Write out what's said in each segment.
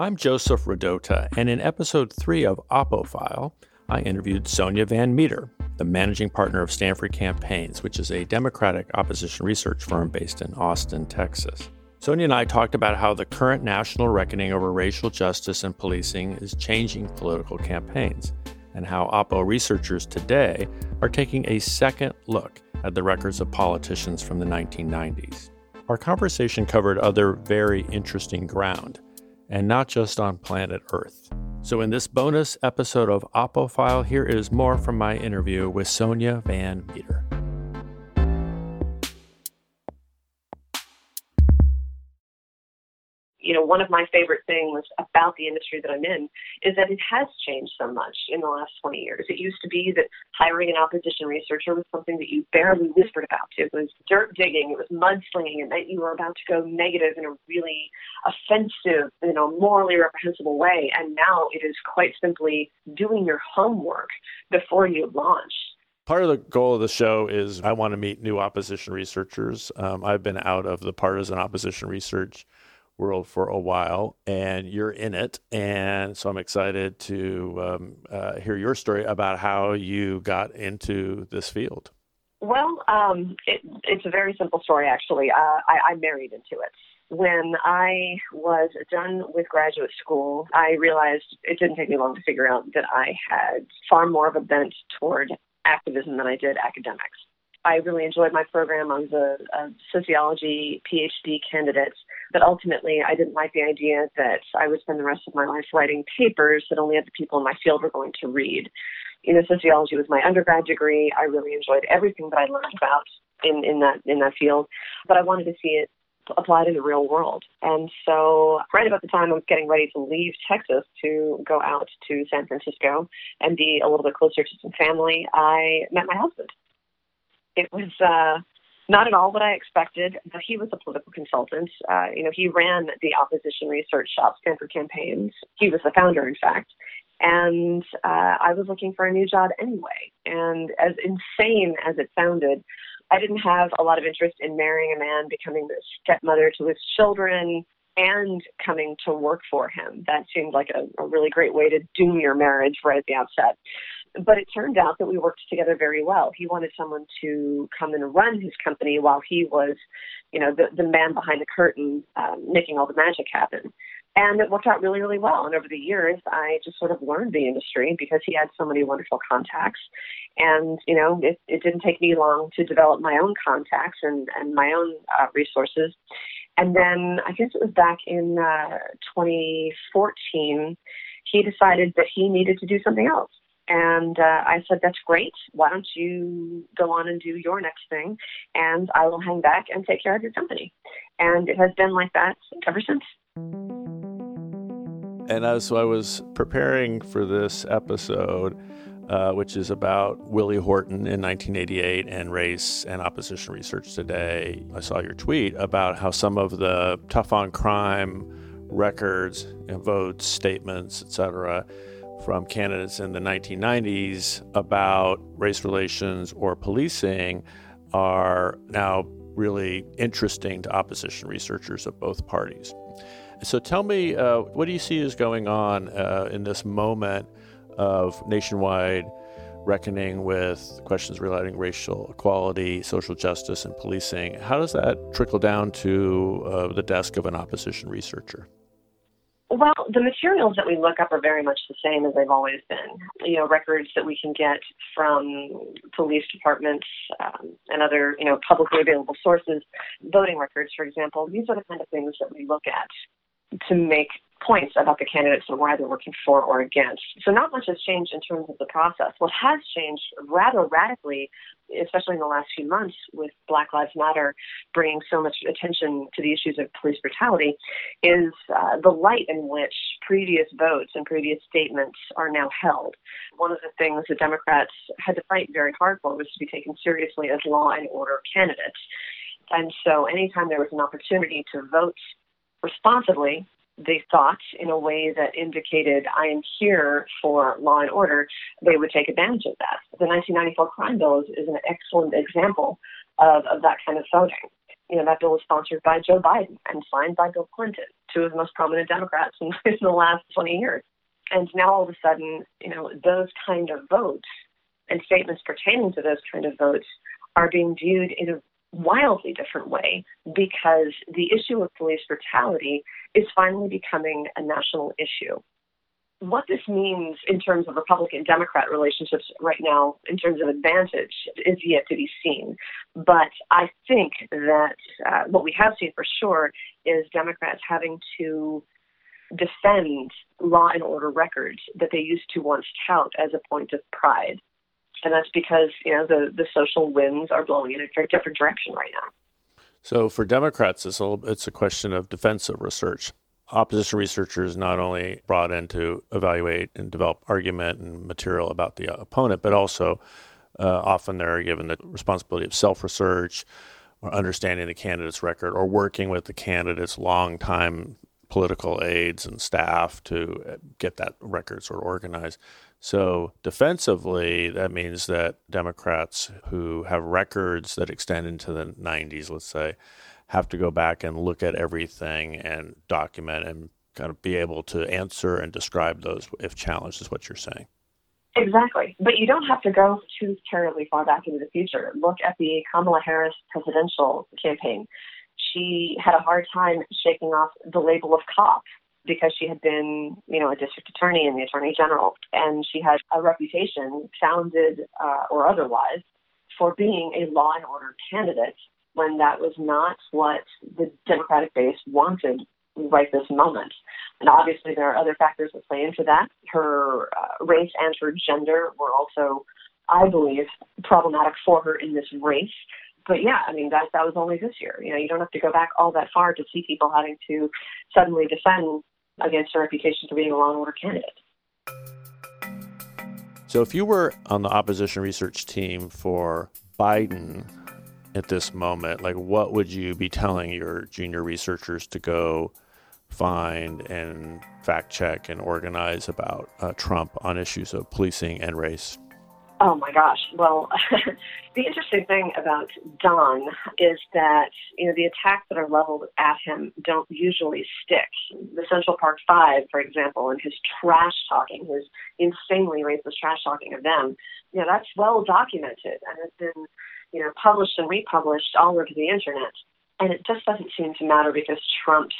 I'm Joseph Rodota, and in episode three of Oppophile, I interviewed Sonia Van Meter, the managing partner of Stanford Campaigns, which is a Democratic opposition research firm based in Austin, Texas. Sonia and I talked about how the current national reckoning over racial justice and policing is changing political campaigns, and how Oppo researchers today are taking a second look at the records of politicians from the 1990s. Our conversation covered other very interesting ground and not just on planet Earth. So, in this bonus episode of Oppophile, here is more from my interview with Sonia Van Meter. You know, one of my favorite things about the industry that I'm in is that it has changed so much in the last 20 years. It used to be that hiring an opposition researcher was something that you barely whispered about. It was dirt digging, it was mudslinging, and that you were about to go negative in a really offensive, you know, morally reprehensible way. And now it is quite simply doing your homework before you launch part of the goal of the show is I want to meet new opposition researchers. Um, I've been out of the partisan opposition research world for a while, and you're in it. And so I'm excited to um, uh, hear your story about how you got into this field. Well, um, it, it's a very simple story, actually. Uh, I, I married into it. When I was done with graduate school, I realized it didn't take me long to figure out that I had far more of a bent toward activism than I did academics. I really enjoyed my program. I was a, a sociology PhD candidate, but ultimately I didn't like the idea that I would spend the rest of my life writing papers that only other people in my field were going to read. You know, sociology was my undergrad degree. I really enjoyed everything that I learned about in, in that in that field, but I wanted to see it applied in the real world. And so, right about the time I was getting ready to leave Texas to go out to San Francisco and be a little bit closer to some family, I met my husband. It was uh, not at all what I expected, but he was a political consultant. Uh, you know, he ran the opposition research shop, Stanford Campaigns. He was the founder, in fact. And uh, I was looking for a new job anyway. And as insane as it sounded, I didn't have a lot of interest in marrying a man, becoming the stepmother to his children, and coming to work for him. That seemed like a, a really great way to doom your marriage right at the outset. But it turned out that we worked together very well. He wanted someone to come and run his company while he was, you know, the, the man behind the curtain, um, making all the magic happen. And it worked out really, really well. And over the years, I just sort of learned the industry because he had so many wonderful contacts. And, you know, it, it didn't take me long to develop my own contacts and, and my own uh, resources. And then I guess it was back in uh, 2014, he decided that he needed to do something else. And uh, I said, That's great. Why don't you go on and do your next thing? And I will hang back and take care of your company. And it has been like that ever since. And as I was preparing for this episode, uh, which is about Willie Horton in 1988 and race and opposition research today, I saw your tweet about how some of the tough on crime records, know, votes, statements, etc., from candidates in the 1990s about race relations or policing are now really interesting to opposition researchers of both parties. So tell me, uh, what do you see is going on uh, in this moment of nationwide reckoning with questions relating racial equality, social justice, and policing? How does that trickle down to uh, the desk of an opposition researcher? Well, the materials that we look up are very much the same as they've always been. You know, records that we can get from police departments um, and other, you know, publicly available sources, voting records, for example. These are the kind of things that we look at to make points about the candidates and why they're working for or against. So not much has changed in terms of the process. What has changed rather radically, especially in the last few months with Black Lives Matter bringing so much attention to the issues of police brutality, is uh, the light in which previous votes and previous statements are now held. One of the things the Democrats had to fight very hard for was to be taken seriously as law and order candidates. And so anytime there was an opportunity to vote responsibly, they thought in a way that indicated I am here for law and order, they would take advantage of that. The 1994 crime bill is, is an excellent example of, of that kind of voting. you know, that bill was sponsored by Joe Biden and signed by Bill Clinton, two of the most prominent Democrats in, in the last 20 years. And now all of a sudden, you know, those kind of votes and statements pertaining to those kind of votes are being viewed in a wildly different way because the issue of police brutality is finally becoming a national issue. What this means in terms of Republican Democrat relationships right now, in terms of advantage, is yet to be seen. But I think that uh, what we have seen for sure is Democrats having to defend law and order records that they used to once tout as a point of pride and that's because you know the the social winds are blowing in a different direction right now. So for Democrats, it's a it's a question of defensive research. Opposition researchers not only brought in to evaluate and develop argument and material about the opponent, but also uh, often they're given the responsibility of self research or understanding the candidate's record or working with the candidate's long-time political aides and staff to get that record sort of organized. So, defensively, that means that Democrats who have records that extend into the 90s, let's say, have to go back and look at everything and document and kind of be able to answer and describe those if challenged, is what you're saying. Exactly. But you don't have to go too terribly far back into the future. Look at the Kamala Harris presidential campaign. She had a hard time shaking off the label of cop because she had been, you know, a district attorney and the attorney general, and she had a reputation, founded uh, or otherwise, for being a law and order candidate when that was not what the Democratic base wanted right this moment. And obviously, there are other factors that play into that. Her uh, race and her gender were also, I believe, problematic for her in this race but yeah, I mean that that was only this year. You know, you don't have to go back all that far to see people having to suddenly defend against her reputation for being a and order candidate. So, if you were on the opposition research team for Biden at this moment, like what would you be telling your junior researchers to go find and fact check and organize about uh, Trump on issues of policing and race? Oh my gosh. Well, the interesting thing about Don is that, you know, the attacks that are leveled at him don't usually stick. The Central Park Five, for example, and his trash talking, his insanely racist trash talking of them, you know, that's well documented and it's been, you know, published and republished all over the internet. And it just doesn't seem to matter because Trump's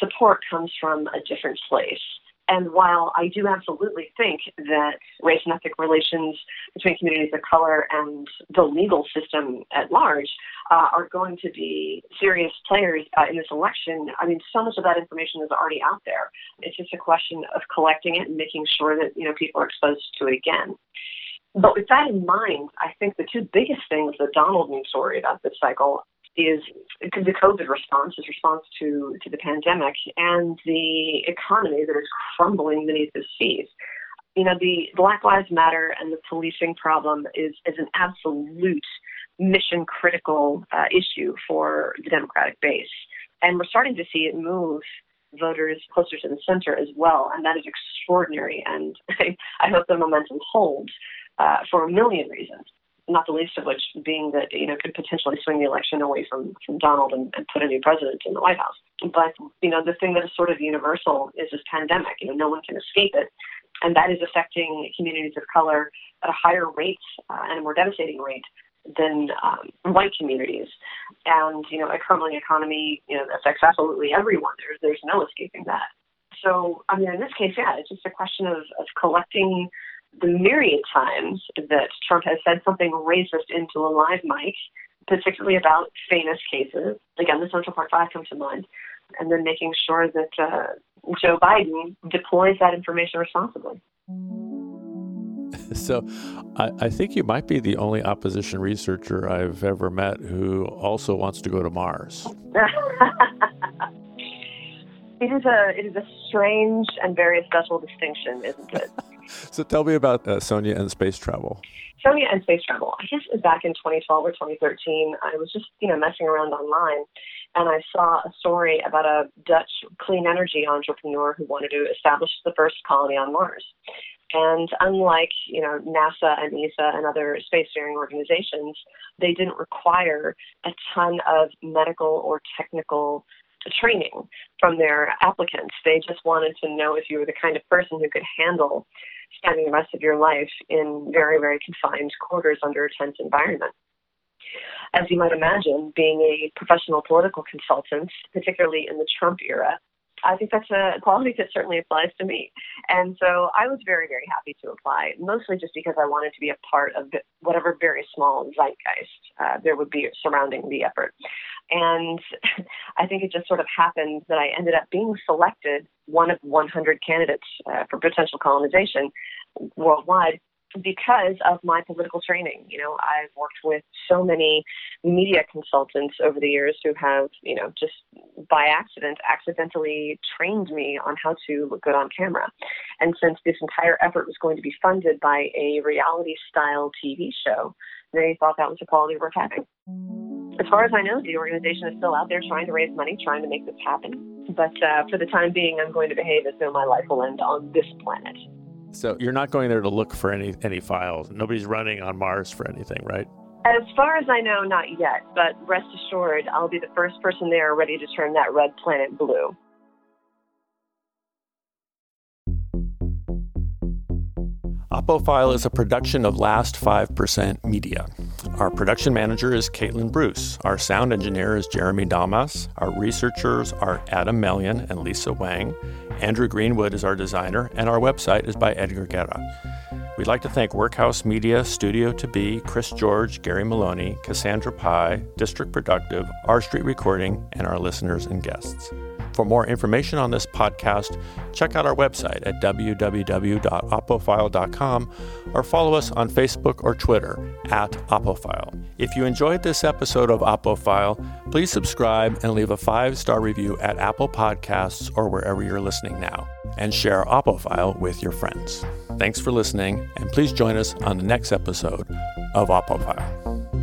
support comes from a different place. And while I do absolutely think that race and ethnic relations between communities of color and the legal system at large uh, are going to be serious players uh, in this election, I mean, so much of that information is already out there. It's just a question of collecting it and making sure that you know people are exposed to it again. But with that in mind, I think the two biggest things that Donald needs to worry about this cycle is the COVID response, his response to, to the pandemic, and the economy that is crumbling beneath his feet. You know, the Black Lives Matter and the policing problem is, is an absolute mission critical uh, issue for the Democratic base. And we're starting to see it move voters closer to the center as well, and that is extraordinary. And I, I hope the momentum holds uh, for a million reasons not the least of which being that you know could potentially swing the election away from from Donald and, and put a new president in the White House. But you know the thing that is sort of universal is this pandemic. You know no one can escape it, and that is affecting communities of color at a higher rate uh, and a more devastating rate than um, white communities. And you know a crumbling economy you know affects absolutely everyone. There's there's no escaping that. So I mean in this case, yeah, it's just a question of of collecting the myriad times that Trump has said something racist into a live mic, particularly about famous cases. Again, the Central Park Five come to mind. And then making sure that uh, Joe Biden deploys that information responsibly. So, I, I, think you might be the only opposition researcher I've ever met who also wants to go to Mars. it is a it is a strange and very special distinction, isn't it? so tell me about uh, Sonia and space travel. Sonia and space travel. I guess it was back in 2012 or 2013. I was just, you know, messing around online and I saw a story about a Dutch clean energy entrepreneur who wanted to establish the first colony on Mars. And unlike, you know, NASA and ESA and other spacefaring organizations, they didn't require a ton of medical or technical training from their applicants. They just wanted to know if you were the kind of person who could handle spending the rest of your life in very, very confined quarters under a tense environment. As you might imagine, being a professional political consultant, particularly in the Trump era, I think that's a quality that certainly applies to me. And so I was very, very happy to apply, mostly just because I wanted to be a part of whatever very small zeitgeist uh, there would be surrounding the effort. And I think it just sort of happened that I ended up being selected one of 100 candidates uh, for potential colonization worldwide because of my political training. You know, I've worked with so many media consultants over the years who have, you know, just by accident, accidentally trained me on how to look good on camera. And since this entire effort was going to be funded by a reality style TV show, they thought that was a quality worth having. As far as I know, the organization is still out there trying to raise money, trying to make this happen. But uh, for the time being, I'm going to behave as though my life will end on this planet. So you're not going there to look for any any files. Nobody's running on Mars for anything, right? As far as I know, not yet. But rest assured, I'll be the first person there ready to turn that red planet blue. Oppophile is a production of Last 5% Media. Our production manager is Caitlin Bruce. Our sound engineer is Jeremy Damas. Our researchers are Adam Melian and Lisa Wang. Andrew Greenwood is our designer, and our website is by Edgar Guerra. We'd like to thank Workhouse Media, Studio to Be, Chris George, Gary Maloney, Cassandra Pye, District Productive, R Street Recording, and our listeners and guests. For more information on this podcast, check out our website at www.oppophile.com or follow us on Facebook or Twitter at Oppophile. If you enjoyed this episode of Oppophile, please subscribe and leave a five star review at Apple Podcasts or wherever you're listening now, and share Oppophile with your friends. Thanks for listening, and please join us on the next episode of Oppophile.